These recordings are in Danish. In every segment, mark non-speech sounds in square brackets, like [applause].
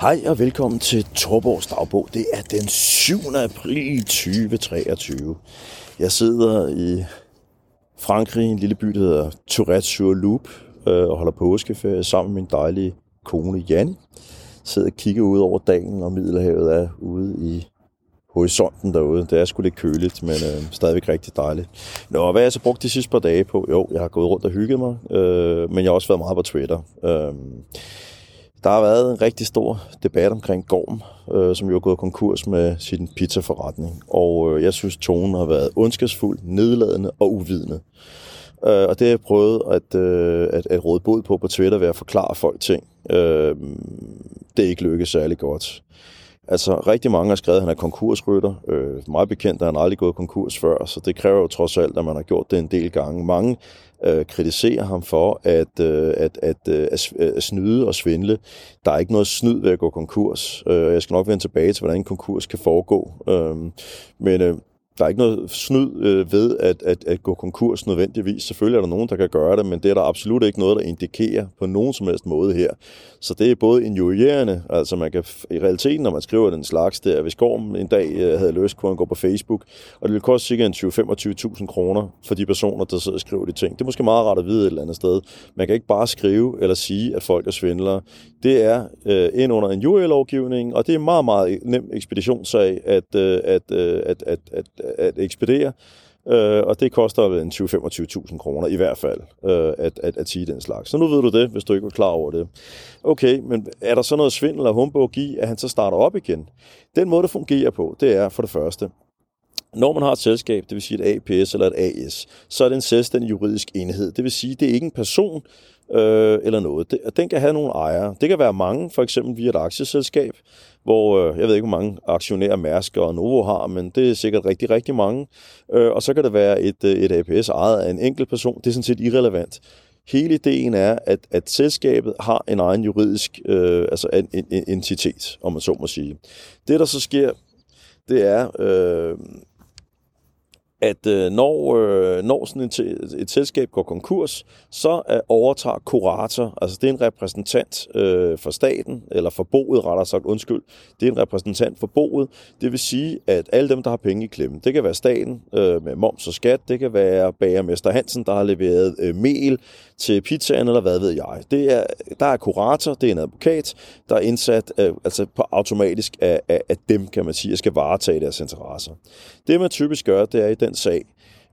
Hej og velkommen til Torborgs dagbog. Det er den 7. april 2023. Jeg sidder i Frankrig, en lille by, der hedder Tourette-sur-Loup, øh, og holder påskeferie sammen med min dejlige kone Jan. Sidder og kigger ud over dagen, og Middelhavet er ude i horisonten derude. Det er sgu lidt køligt, men øh, stadigvæk rigtig dejligt. Nå, hvad har jeg så brugt de sidste par dage på? Jo, jeg har gået rundt og hygget mig, øh, men jeg har også været meget på Twitter. Øh, der har været en rigtig stor debat omkring Gorm, øh, som jo er gået konkurs med sin pizzaforretning. Og øh, jeg synes, tonen har været ondskabsfuld, nedladende og uvidende. Øh, og det har jeg prøvet at, øh, at, at råde bod på på Twitter ved at forklare folk ting. Øh, det er ikke lykkedes særlig godt. Altså, rigtig mange har skrevet, at han er konkursrytter. Øh, meget bekendt, at han aldrig gået konkurs før, så det kræver jo trods alt, at man har gjort det en del gange. Mange øh, kritiserer ham for at, øh, at, at, øh, at, at snyde og svindle. Der er ikke noget snyd ved at gå konkurs. Øh, jeg skal nok vende tilbage til, hvordan en konkurs kan foregå. Øh, men øh, der er ikke noget snyd øh, ved at, at, at gå konkurs nødvendigvis. Selvfølgelig er der nogen, der kan gøre det, men det er der absolut ikke noget, der indikerer på nogen som helst måde her. Så det er både injurierende, altså man kan i realiteten, når man skriver den slags der, hvis Gorm en dag øh, havde lyst, kunne han gå på Facebook, og det ville koste cirka 20-25.000 kroner for de personer, der sidder og skriver de ting. Det er måske meget rart at vide et eller andet sted. Man kan ikke bare skrive eller sige, at folk er svindlere. Det er øh, ind under en jurylovgivning, og det er meget, meget nem ekspeditionssag at, øh, at, øh, at, at, at, at at ekspedere. Øh, og det koster en 20-25.000 kroner i hvert fald øh, at, at, at sige den slags. Så nu ved du det, hvis du ikke var klar over det. Okay, men er der så noget svindel og humbug i, at han så starter op igen? Den måde, det fungerer på, det er for det første, når man har et selskab, det vil sige et APS eller et AS, så er det en selvstændig juridisk enhed. Det vil sige, det er ikke en person øh, eller noget. Det, den kan have nogle ejere. Det kan være mange, for eksempel via et aktieselskab hvor øh, jeg ved ikke, hvor mange aktionærer Mærsk og Novo har, men det er sikkert rigtig, rigtig mange. Øh, og så kan det være et, øh, et APS ejet af en enkelt person. Det er sådan set irrelevant. Hele ideen er, at, at selskabet har en egen juridisk øh, altså en, en, en entitet, om man så må sige. Det, der så sker, det er, øh, at øh, når, øh, når sådan et, et selskab går konkurs, så øh, overtager kurator, altså det er en repræsentant øh, for staten, eller for boet rettere sagt, undskyld, det er en repræsentant for boet. Det vil sige, at alle dem, der har penge i klemme, det kan være staten øh, med moms og skat, det kan være bagermester Hansen, der har leveret øh, mel til pizzaen, eller hvad ved jeg. Det er, der er kurator, det er en advokat, der er indsat øh, altså på automatisk af, af, af dem, kan man sige, at skal varetage deres interesser. Det man typisk gør, det er i den sag,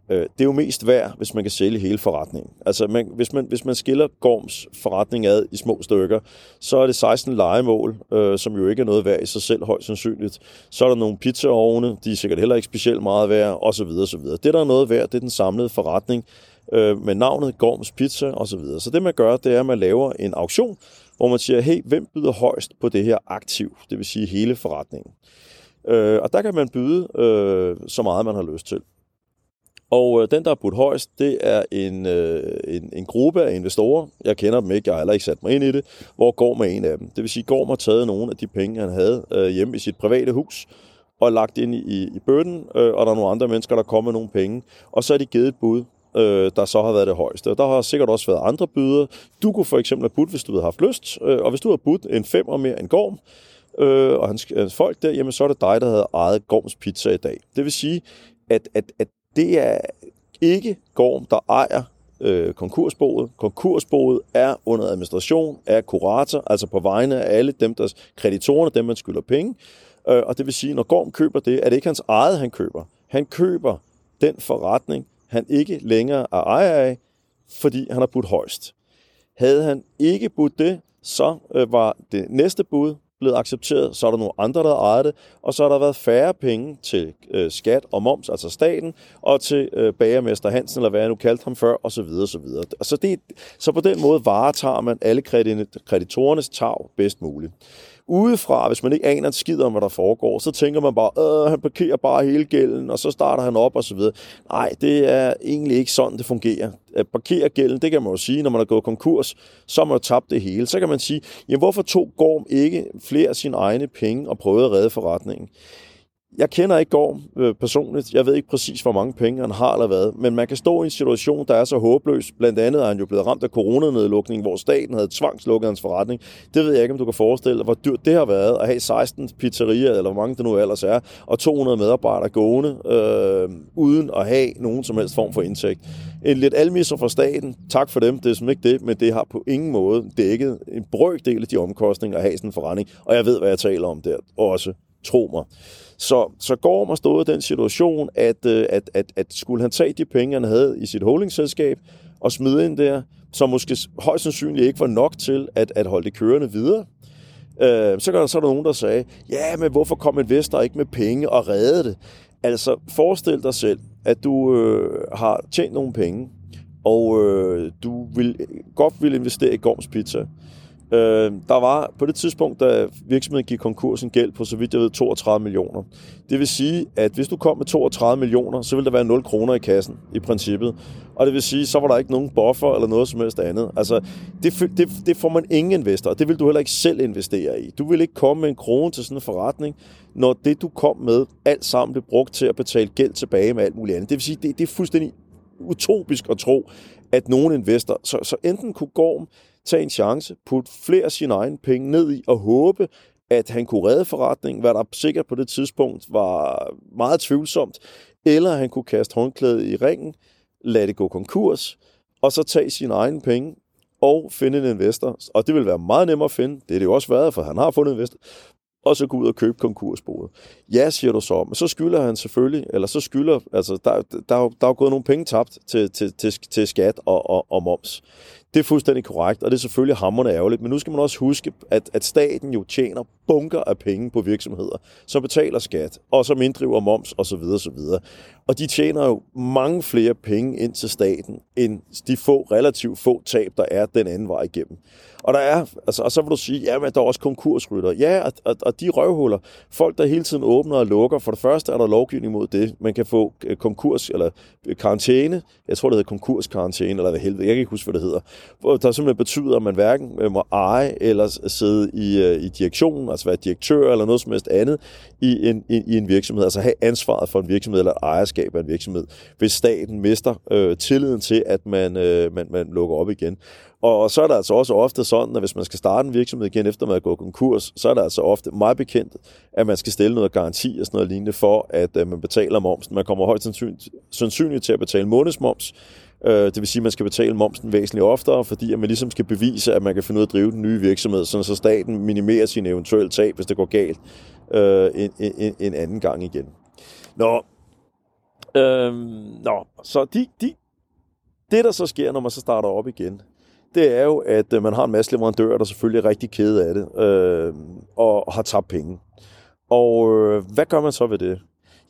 øh, det er jo mest værd, hvis man kan sælge hele forretningen. Altså man, hvis, man, hvis man skiller Gorms forretning ad i små stykker, så er det 16 legemål, øh, som jo ikke er noget værd i sig selv højst sandsynligt. Så er der nogle pizzaovne, de er sikkert heller ikke specielt meget værd, osv. osv. Det, der er noget værd, det er den samlede forretning øh, med navnet Gorms Pizza osv. Så, så det man gør, det er, at man laver en auktion, hvor man siger, hey, hvem byder højst på det her aktiv, det vil sige hele forretningen. Øh, og der kan man byde øh, så meget, man har lyst til. Og øh, den, der er budt højst, det er en, øh, en, en gruppe af investorer. Jeg kender dem ikke, jeg har heller ikke sat mig ind i det, hvor går med en af dem. Det vil sige, går har taget nogle af de penge, han havde øh, hjemme i sit private hus, og lagt ind i, i bøtten, øh, og der er nogle andre mennesker, der kommer med nogle penge. Og så er de givet et bud, øh, der så har været det højeste. Der har sikkert også været andre byder. Du kunne for eksempel have budt, hvis du havde haft lyst, øh, og hvis du havde budt en femmer mere end Gorm, øh, og hans, hans folk der, jamen så er det dig, der havde ejet Gorms Pizza i dag. Det vil sige, at, at, at det er ikke Gorm, der ejer øh, konkursboet. Konkursboet er under administration af kurator, altså på vegne af alle dem, der kreditorerne, dem man skylder penge. Øh, og det vil sige, når Gorm køber det, er det ikke hans eget, han køber. Han køber den forretning, han ikke længere er ejer af, fordi han har budt højst. Havde han ikke budt det, så øh, var det næste bud blevet accepteret, så er der nogle andre, der ejer det, og så har der været færre penge til øh, skat og moms, altså staten, og til øh, bagermester Hansen, eller hvad jeg nu kaldte ham før, og så videre, og så videre. Så, det, så på den måde varetager man alle kreditorernes tag bedst muligt udefra, hvis man ikke aner en skid om, hvad der foregår, så tænker man bare, øh, han parkerer bare hele gælden, og så starter han op og så videre. Nej, det er egentlig ikke sådan, det fungerer. At parkere gælden, det kan man jo sige, når man er gået konkurs, så har man jo tabt det hele. Så kan man sige, jamen hvorfor tog Gorm ikke flere af sine egne penge og prøvede at redde forretningen? Jeg kender ikke Gorm øh, personligt. Jeg ved ikke præcis, hvor mange penge han har eller hvad. Men man kan stå i en situation, der er så håbløs. Blandt andet er han jo blevet ramt af coronanedlukning, hvor staten havde tvangslukket hans forretning. Det ved jeg ikke, om du kan forestille dig, hvor dyrt det har været at have 16 pizzerier, eller hvor mange det nu ellers er, og 200 medarbejdere gående, øh, uden at have nogen som helst form for indtægt. En lidt almisser fra staten. Tak for dem. Det er som ikke det, men det har på ingen måde dækket en brøkdel af de omkostninger at have sådan en forretning. Og jeg ved, hvad jeg taler om der også. Tro mig. Så, så Gorm har stået i den situation, at, øh, at, at, at skulle han tage de penge, han havde i sit holdingselskab, og smide ind der, som måske højst sandsynligt ikke var nok til at, at holde det kørende videre, øh, så, der, så er der nogen, der sagde, ja, men hvorfor kom investor ikke med penge og redde det? Altså, forestil dig selv, at du øh, har tjent nogle penge, og øh, du vil godt vil investere i Gorms Pizza. Øh, der var på det tidspunkt, da virksomheden gik konkursen gæld på, så vidt jeg ved, 32 millioner. Det vil sige, at hvis du kom med 32 millioner, så ville der være 0 kroner i kassen, i princippet. Og det vil sige, så var der ikke nogen buffer eller noget som helst andet. Altså, det, det, det får man ingen investor, og det vil du heller ikke selv investere i. Du vil ikke komme med en krone til sådan en forretning, når det, du kom med, alt sammen blev brugt til at betale gæld tilbage med alt muligt andet. Det vil sige, det, det er fuldstændig utopisk at tro, at nogen investor, så, så enten kunne Gorm tage en chance, putte flere af sine egne penge ned i og håbe, at han kunne redde forretningen, hvad der sikkert på det tidspunkt var meget tvivlsomt, eller han kunne kaste håndklædet i ringen, lade det gå konkurs, og så tage sine egne penge og finde en investor. Og det vil være meget nemmere at finde. Det er det jo også været, for han har fundet en investor og så gå ud og købe konkursboet. Ja, siger du så, men så skylder han selvfølgelig, eller så skylder, altså der, der, der, der er jo gået nogle penge tabt til, til, til, til skat og, og, og moms. Det er fuldstændig korrekt, og det er selvfølgelig hammerne ærgerligt, men nu skal man også huske, at, at staten jo tjener bunker af penge på virksomheder, som betaler skat, og som inddriver moms osv. osv. Og de tjener jo mange flere penge ind til staten, end de få, relativt få tab, der er den anden vej igennem. Og der er, altså, og så vil du sige, ja, men der er også konkursrytter. Ja, og, og, og de røvhuller, folk der hele tiden åbner og lukker, for det første er der lovgivning mod det. Man kan få øh, konkurs eller øh, karantæne, jeg tror det hedder konkurskarantæne, eller hvad helvede, jeg kan ikke huske, hvad det hedder, der simpelthen betyder, at man hverken øh, må eje eller sidde i, øh, i direktionen, altså være direktør eller noget som helst andet i en, i, i en virksomhed, altså have ansvaret for en virksomhed eller ejerskab af en virksomhed, hvis staten mister øh, tilliden til, at man, øh, man, man lukker op igen. Og så er der altså også ofte sådan, at hvis man skal starte en virksomhed igen efter man er gået konkurs, så er der altså ofte meget bekendt, at man skal stille noget garanti og sådan noget lignende for, at øh, man betaler momsen. Man kommer højt sandsynligt, sandsynligt til at betale månedsmoms, Øh, det vil sige, at man skal betale momsen væsentligt oftere, fordi at man ligesom skal bevise, at man kan finde ud af at drive den nye virksomhed, sådan så staten minimerer sin eventuelle tab, hvis det går galt øh, en, en, en anden gang igen. Nå, øh, nå så de, de, det, der så sker, når man så starter op igen, det er jo, at øh, man har en masse leverandører, der selvfølgelig er rigtig kede af det, øh, og har tabt penge. Og øh, hvad gør man så ved det?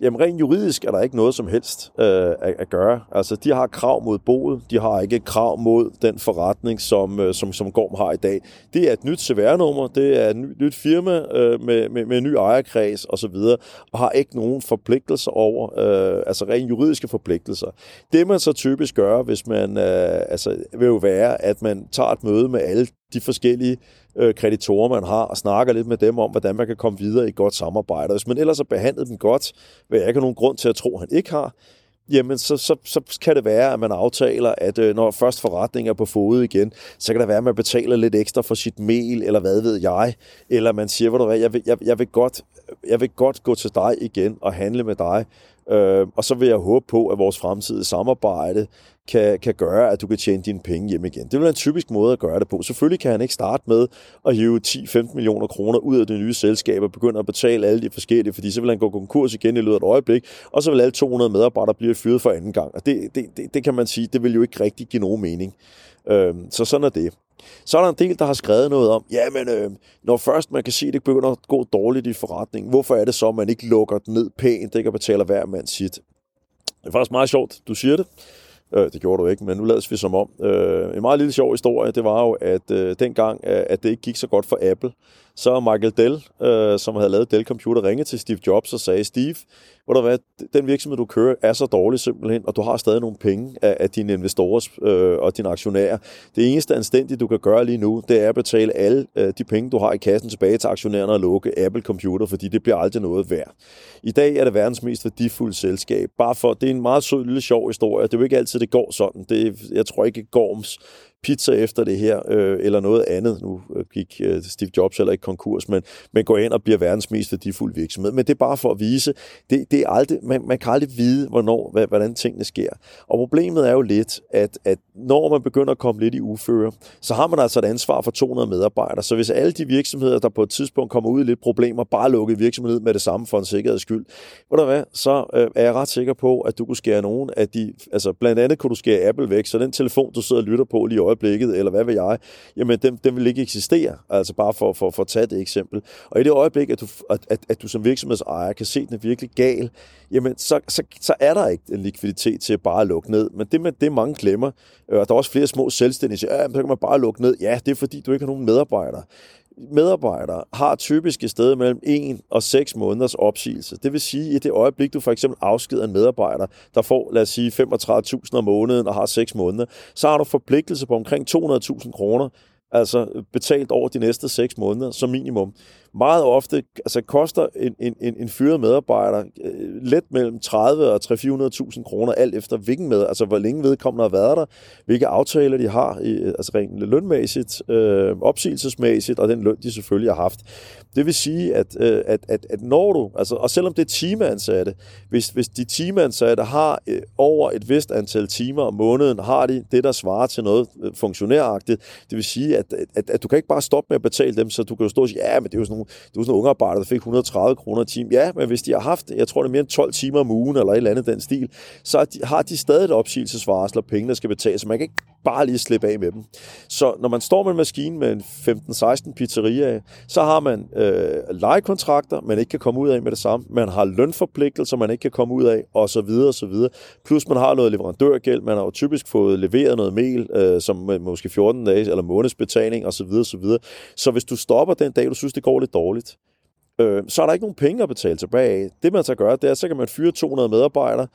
Jamen rent juridisk er der ikke noget som helst øh, at, at gøre. Altså de har krav mod boet, de har ikke krav mod den forretning, som, øh, som, som Gorm har i dag. Det er et nyt CVR-nummer, det er et nyt, nyt firma øh, med, med, med en ny ejerkreds osv., og, og har ikke nogen forpligtelser over, øh, altså rent juridiske forpligtelser. Det man så typisk gør, hvis man, øh, altså vil jo være, at man tager et møde med alle de forskellige øh, kreditorer, man har, og snakker lidt med dem om, hvordan man kan komme videre i et godt samarbejde. Hvis man ellers har behandlet dem godt, hvad jeg ikke har nogen grund til at tro, at han ikke har, jamen så, så, så kan det være, at man aftaler, at øh, når først forretningen er på fod igen, så kan det være, at man betaler lidt ekstra for sit mail, eller hvad ved jeg, eller man siger, hvor du hvad, jeg vil, jeg, jeg, vil godt, jeg vil godt gå til dig igen og handle med dig, Øh, og så vil jeg håbe på, at vores fremtidige samarbejde kan, kan gøre, at du kan tjene dine penge hjem igen. Det vil være en typisk måde at gøre det på. Selvfølgelig kan han ikke starte med at hive 10-15 millioner kroner ud af det nye selskab og begynde at betale alle de forskellige, fordi så vil han gå konkurs igen i løbet af et øjeblik, og så vil alle 200 medarbejdere blive fyret for anden gang. Og det, det, det, det kan man sige, det vil jo ikke rigtig give nogen mening. Øh, så sådan er det. Så er der en del, der har skrevet noget om, ja, men øh, når først man kan se, at det begynder at gå dårligt i forretningen, hvorfor er det så, at man ikke lukker den ned pænt, ikke betaler hver mand sit? Det er faktisk meget sjovt, du siger det. Øh, det gjorde du ikke, men nu lader vi som om. Øh, en meget lille sjov historie, det var jo, at øh, dengang, at det ikke gik så godt for Apple, så Michael Dell, øh, som havde lavet Dell Computer, ringede til Steve Jobs og sagde, Steve, hvor der hvad, den virksomhed, du kører, er så dårlig simpelthen, og du har stadig nogle penge af, af dine investorer øh, og dine aktionærer. Det eneste anstændige, du kan gøre lige nu, det er at betale alle øh, de penge, du har i kassen tilbage til aktionærerne og lukke Apple Computer, fordi det bliver aldrig noget værd. I dag er det verdens mest værdifulde selskab. Bare for, det er en meget sød lille sjov historie. Det er jo ikke altid, det går sådan. Det, jeg tror ikke, Gorms pizza efter det her, øh, eller noget andet. Nu øh, gik øh, Steve Jobs heller ikke konkurs, men, men går ind og bliver verdens mest værdifulde virksomhed. Men det er bare for at vise, det, det er aldrig, man, man kan aldrig vide, hvornår, hvordan tingene sker. Og problemet er jo lidt, at, at når man begynder at komme lidt i uføre, så har man altså et ansvar for 200 medarbejdere. Så hvis alle de virksomheder, der på et tidspunkt kommer ud i lidt problemer, bare lukker virksomheden med det samme for en sikkerheds skyld, ved du hvad, så øh, er jeg ret sikker på, at du kunne skære nogen af de, altså blandt andet kunne du skære Apple væk, så den telefon, du sidder og lytter på lige i øjeblikket, eller hvad ved jeg, jamen den, den vil ikke eksistere, altså bare for, for, for at tage det eksempel. Og i det øjeblik, at du, at, at, at du som virksomhedsejer kan se, at den er virkelig gal, jamen så, så, så er der ikke en likviditet til at bare lukke ned. Men det man, det mange glemmer, øh, og der er også flere små selvstændige, siger, ja, så kan man bare lukke ned. Ja, det er fordi, du ikke har nogen medarbejdere medarbejdere har typisk et sted mellem 1 og 6 måneders opsigelse. Det vil sige, at i det øjeblik, du for eksempel afskeder en medarbejder, der får, lad os sige, 35.000 om måneden og har 6 måneder, så har du forpligtelse på omkring 200.000 kroner, altså betalt over de næste 6 måneder som minimum meget ofte altså koster en, en, en, en fyret medarbejder øh, let mellem 30 og 300-400.000 kroner, alt efter hvilken med, altså hvor længe vedkommende har været der, hvilke aftaler de har, i, altså rent lønmæssigt, øh, opsigelsesmæssigt, og den løn, de selvfølgelig har haft. Det vil sige, at, øh, at, at, at når du, altså, og selvom det er timeansatte, hvis, hvis de timeansatte har øh, over et vist antal timer om måneden, har de det, der svarer til noget øh, funktionæragtigt, det vil sige, at, at, at du kan ikke bare stoppe med at betale dem, så du kan jo stå og sige, ja, men det er jo sådan nogle, det er sådan nogle unge arbejdere, der fik 130 kroner i timen. Ja, men hvis de har haft, jeg tror det er mere end 12 timer om ugen, eller et eller andet den stil, så har de stadig et opsigelsesvarsel, og penge, der skal betales, så man kan ikke bare lige slippe af med dem. Så når man står med en maskine med en 15-16 pizzeria, så har man øh, lejekontrakter, man ikke kan komme ud af med det samme. Man har lønforpligtelser, man ikke kan komme ud af, og så videre, og så videre. Plus man har noget leverandørgæld, man har jo typisk fået leveret noget mel, øh, som øh, måske 14 dage eller månedsbetaling, og så videre, og så videre. Så hvis du stopper den dag, du synes, det går lidt dårligt, øh, så er der ikke nogen penge at betale tilbage af. Det man så gør, det er, så kan man fyre 200 medarbejdere,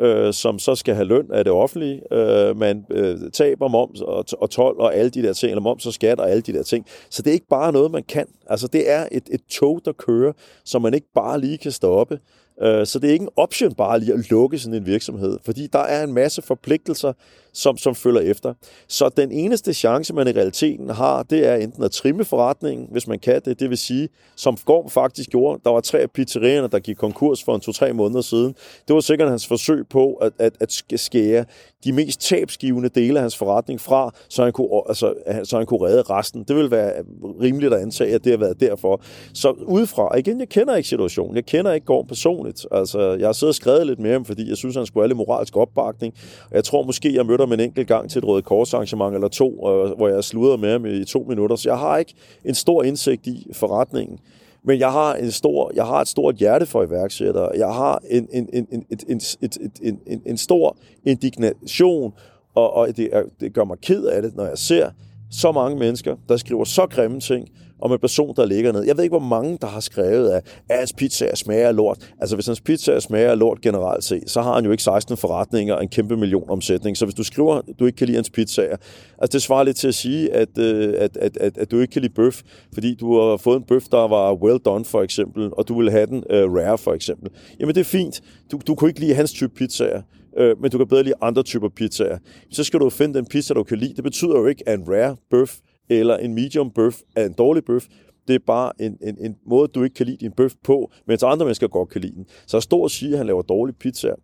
øh, som så skal have løn af det offentlige. Øh, man øh, taber moms og, og 12 og alle de der ting, eller moms og skat og alle de der ting. Så det er ikke bare noget, man kan. Altså det er et, et tog, der kører, som man ikke bare lige kan stoppe. Øh, så det er ikke en option bare lige at lukke sådan en virksomhed, fordi der er en masse forpligtelser, som, som følger efter. Så den eneste chance, man i realiteten har, det er enten at trimme forretningen, hvis man kan det. Det vil sige, som Gorm faktisk gjorde, der var tre af pizzerierne, der gik konkurs for en to-tre måneder siden. Det var sikkert hans forsøg på at, at, at skære de mest tabsgivende dele af hans forretning fra, så han kunne, altså, så han kunne redde resten. Det vil være rimeligt at antage, at det har været derfor. Så udefra, og igen, jeg kender ikke situationen. Jeg kender ikke Gorm personligt. Altså, jeg har siddet og skrevet lidt mere, fordi jeg synes, han skulle have lidt moralsk opbakning. Jeg tror måske, jeg mødte ham en enkelt gang til et Røde Kors arrangement eller to, hvor jeg sludrede med ham i to minutter. Så jeg har ikke en stor indsigt i forretningen. Men jeg har, en stor, jeg har et stort hjerte for iværksættere. Jeg har en, en, en, en, en, en, en, en, en stor indignation, og, og det, det gør mig ked af det, når jeg ser så mange mennesker, der skriver så grimme ting, om en person, der ligger ned. Jeg ved ikke, hvor mange, der har skrevet, at, hans pizza smager lort. Altså, hvis hans pizza smager lort generelt set, så har han jo ikke 16 forretninger og en kæmpe million omsætning. Så hvis du skriver, at du ikke kan lide hans pizzaer, altså det svarer lidt til at sige, at, øh, at, at, at, at du ikke kan lide bøf, fordi du har fået en bøf, der var well done, for eksempel, og du vil have den uh, rare, for eksempel. Jamen, det er fint. Du, du kunne ikke lide hans type pizzaer øh, men du kan bedre lide andre typer pizzaer. Så skal du finde den pizza, du kan lide. Det betyder jo ikke, at en rare bøf eller en medium bøf er en dårlig bøf. Det er bare en, en, en måde, du ikke kan lide din bøf på, mens andre mennesker godt kan lide den. Så at stå og sige, at han laver dårlig pizza,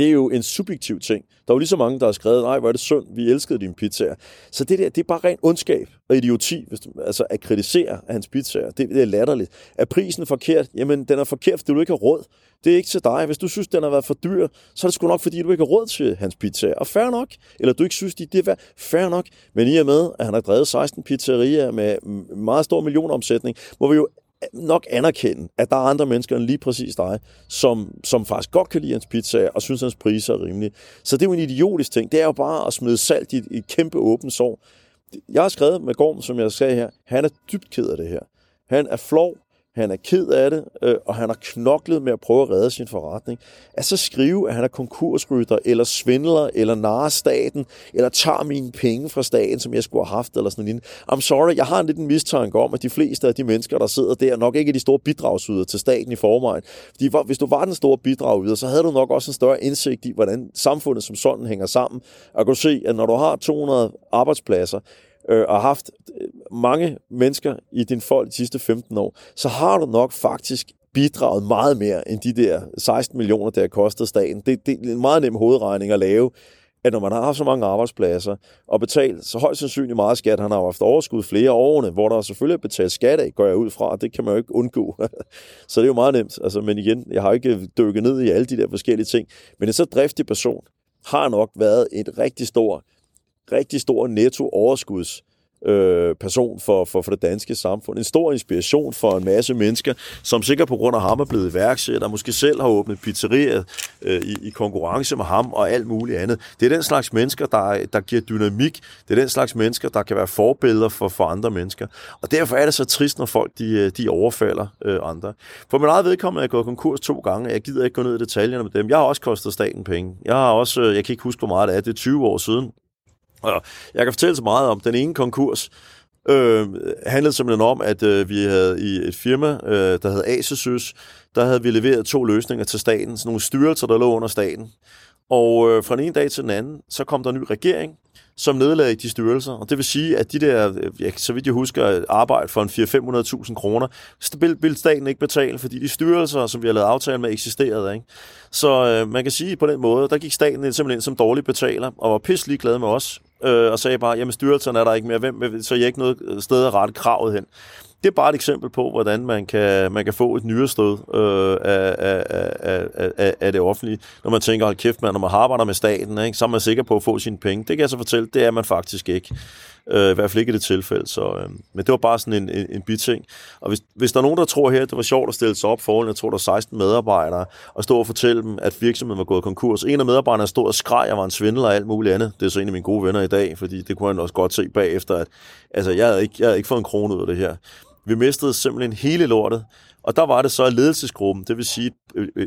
det er jo en subjektiv ting. Der er jo lige så mange, der har skrevet, nej, hvor er det synd, vi elskede din pizzaer. Så det der, det er bare ren ondskab og idioti, hvis du, altså at kritisere hans pizzaer. Det, det er latterligt. Er prisen forkert? Jamen, den er forkert, fordi du ikke har råd. Det er ikke til dig. Hvis du synes, den har været for dyr, så er det sgu nok, fordi du ikke har råd til hans pizzaer. Og fair nok. Eller du ikke synes, de, det er værd. Fair nok. Men i og med, at han har drevet 16 pizzerier med meget stor millionomsætning, må vi jo nok anerkende, at der er andre mennesker end lige præcis dig, som, som faktisk godt kan lide hans pizza og synes, hans priser er rimelige. Så det er jo en idiotisk ting. Det er jo bare at smide salt i et, kæmpe åbent sår. Jeg har skrevet med Gorm, som jeg sagde her, han er dybt ked af det her. Han er flov, han er ked af det, øh, og han har knoklet med at prøve at redde sin forretning, at så skrive, at han er konkursrytter, eller svindler, eller narer staten, eller tager mine penge fra staten, som jeg skulle have haft, eller sådan noget. I'm sorry, jeg har en liten mistanke om, at de fleste af de mennesker, der sidder der, nok ikke er de store bidragsyder til staten i forvejen. Fordi hvis du var den store bidragyder, så havde du nok også en større indsigt i, hvordan samfundet som sådan hænger sammen, og kunne se, at når du har 200 arbejdspladser, øh, og har haft mange mennesker i din folk de sidste 15 år, så har du nok faktisk bidraget meget mere end de der 16 millioner, der har kostet staten. Det, det er en meget nem hovedregning at lave, at når man har haft så mange arbejdspladser og betalt så højst sandsynligt meget skat, han har haft overskud flere årene, hvor der selvfølgelig er betalt skat af, går jeg ud fra, det kan man jo ikke undgå. [laughs] så det er jo meget nemt. Altså, men igen, jeg har ikke dykket ned i alle de der forskellige ting. Men en så driftig person har nok været et rigtig stor rigtig stor netto overskuds øh, person for, for, for det danske samfund. En stor inspiration for en masse mennesker, som sikkert på grund af ham er blevet iværksætter, måske selv har åbnet pizzeriet øh, i, i konkurrence med ham og alt muligt andet. Det er den slags mennesker, der, der giver dynamik. Det er den slags mennesker, der kan være forbilleder for, for andre mennesker. Og derfor er det så trist, når folk de, øh, de overfalder øh, andre. For min eget vedkommende er jeg gået konkurs to gange. Jeg gider ikke gå ned i detaljerne med dem. Jeg har også kostet staten penge. Jeg har også, øh, jeg kan ikke huske, hvor meget det er. Det er 20 år siden. Og jeg kan fortælle så meget om den ene konkurs, øh, handlede simpelthen om, at øh, vi havde i et firma, øh, der hed Asesys, der havde vi leveret to løsninger til staten, sådan nogle styrelser, der lå under staten. Og øh, fra den ene dag til den anden, så kom der en ny regering, som nedlagde de styrelser. Og det vil sige, at de der, øh, jeg, så vidt jeg husker, arbejde for en 400-500.000 kroner, så ville staten ikke betale, fordi de styrelser, som vi har lavet aftale med, eksisterede. Ikke? Så øh, man kan sige på den måde, der gik staten simpelthen ind som dårlig betaler, og var pisselig glad med os, øh, og sagde bare, jamen styrelsen er der ikke mere, hvem, så jeg ikke noget øh, sted at rette kravet hen. Det er bare et eksempel på, hvordan man kan, man kan få et nyrestød øh, af, af, af, af, af det offentlige. Når man tænker, hold kæft, man, når man arbejder med staten, ikke, så er man sikker på at få sine penge. Det kan jeg så fortælle, det er man faktisk ikke. Øh, I hvert fald ikke i det tilfælde. Så, øh, men det var bare sådan en, en, en biting. Og hvis, hvis der er nogen, der tror her, at det var sjovt at stille sig op foran, jeg tror, der er 16 medarbejdere, og stå og fortælle dem, at virksomheden var gået konkurs. En af medarbejderne stod og skreg, jeg var en svindler og alt muligt andet. Det er så en af mine gode venner i dag, fordi det kunne han også godt se bagefter, at altså, jeg, havde ikke, jeg havde ikke fået en krone ud af det her. Vi mistede simpelthen hele lortet. Og der var det så ledelsesgruppen, det vil sige, øh, øh,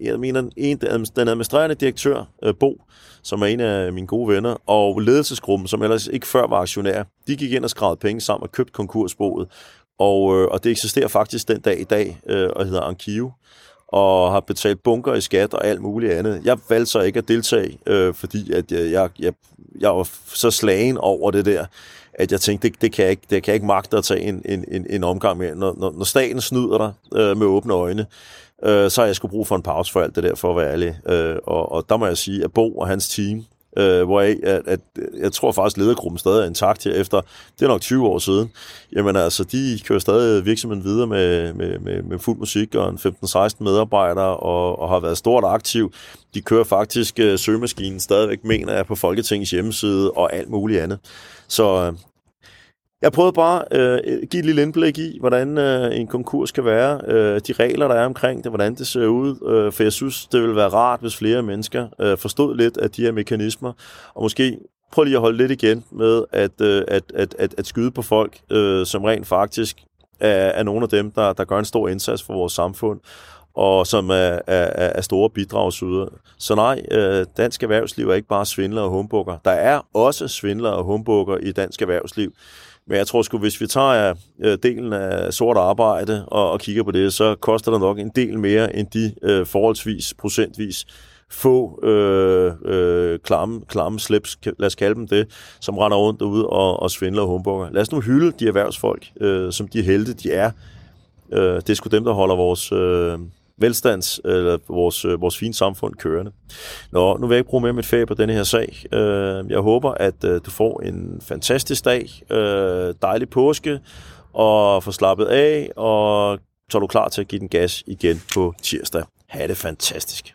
jeg mener, en, den administrerende direktør, øh, Bo, som er en af mine gode venner, og ledelsesgruppen, som ellers ikke før var aktionær, de gik ind og skrev penge sammen og købte konkursboet. Og, og det eksisterer faktisk den dag i dag, og hedder Ankiv og har betalt bunker i skat og alt muligt andet. Jeg valgte så ikke at deltage, øh, fordi at jeg, jeg, jeg, jeg var så slagen over det der, at jeg tænkte, det, det, kan, jeg ikke, det kan jeg ikke magte at tage en, en, en, en omgang med. Når, når, når staten snyder dig øh, med åbne øjne, øh, så har jeg skulle bruge for en pause for alt det der, for at være ærlig. Øh, og, og der må jeg sige, at Bo og hans team, øh, hvor jeg, at, at, jeg tror faktisk, at ledergruppen stadig er intakt her efter, det er nok 20 år siden. Jamen altså, de kører stadig virksomheden videre med, med, med, med fuld musik og en 15-16 medarbejdere og, og har været stort aktiv. De kører faktisk øh, søgemaskinen stadigvæk, mener jeg, på Folketingets hjemmeside og alt muligt andet. Så øh, jeg prøvede bare øh, at give et lille indblik i, hvordan øh, en konkurs kan være, øh, de regler, der er omkring det, hvordan det ser ud, øh, for jeg synes, det ville være rart, hvis flere mennesker øh, forstod lidt af de her mekanismer, og måske prøv lige at holde lidt igen med at, øh, at, at, at, at skyde på folk, øh, som rent faktisk er, er nogle af dem, der, der gør en stor indsats for vores samfund, og som er, er, er store bidragsyder. Så nej, øh, dansk erhvervsliv er ikke bare svindler og humbukker. Der er også svindler og humbukker i dansk erhvervsliv. Men jeg tror sgu, hvis vi tager øh, delen af sort arbejde og, og kigger på det, så koster det nok en del mere end de øh, forholdsvis procentvis få øh, øh, klamme, klamme slips, lad os kalde dem det, som render rundt derude og, og svindler og humbukker. Lad os nu hylde de erhvervsfolk, øh, som de helte, de er. Øh, det er sgu dem, der holder vores, øh, velstands, eller vores, øh, vores fine samfund kørende. Nå, nu vil jeg ikke bruge mere mit ferie på denne her sag. Øh, jeg håber, at øh, du får en fantastisk dag, dejlig påske, og får slappet af, og så er du klar til at give den gas igen på tirsdag. Ha' det fantastisk.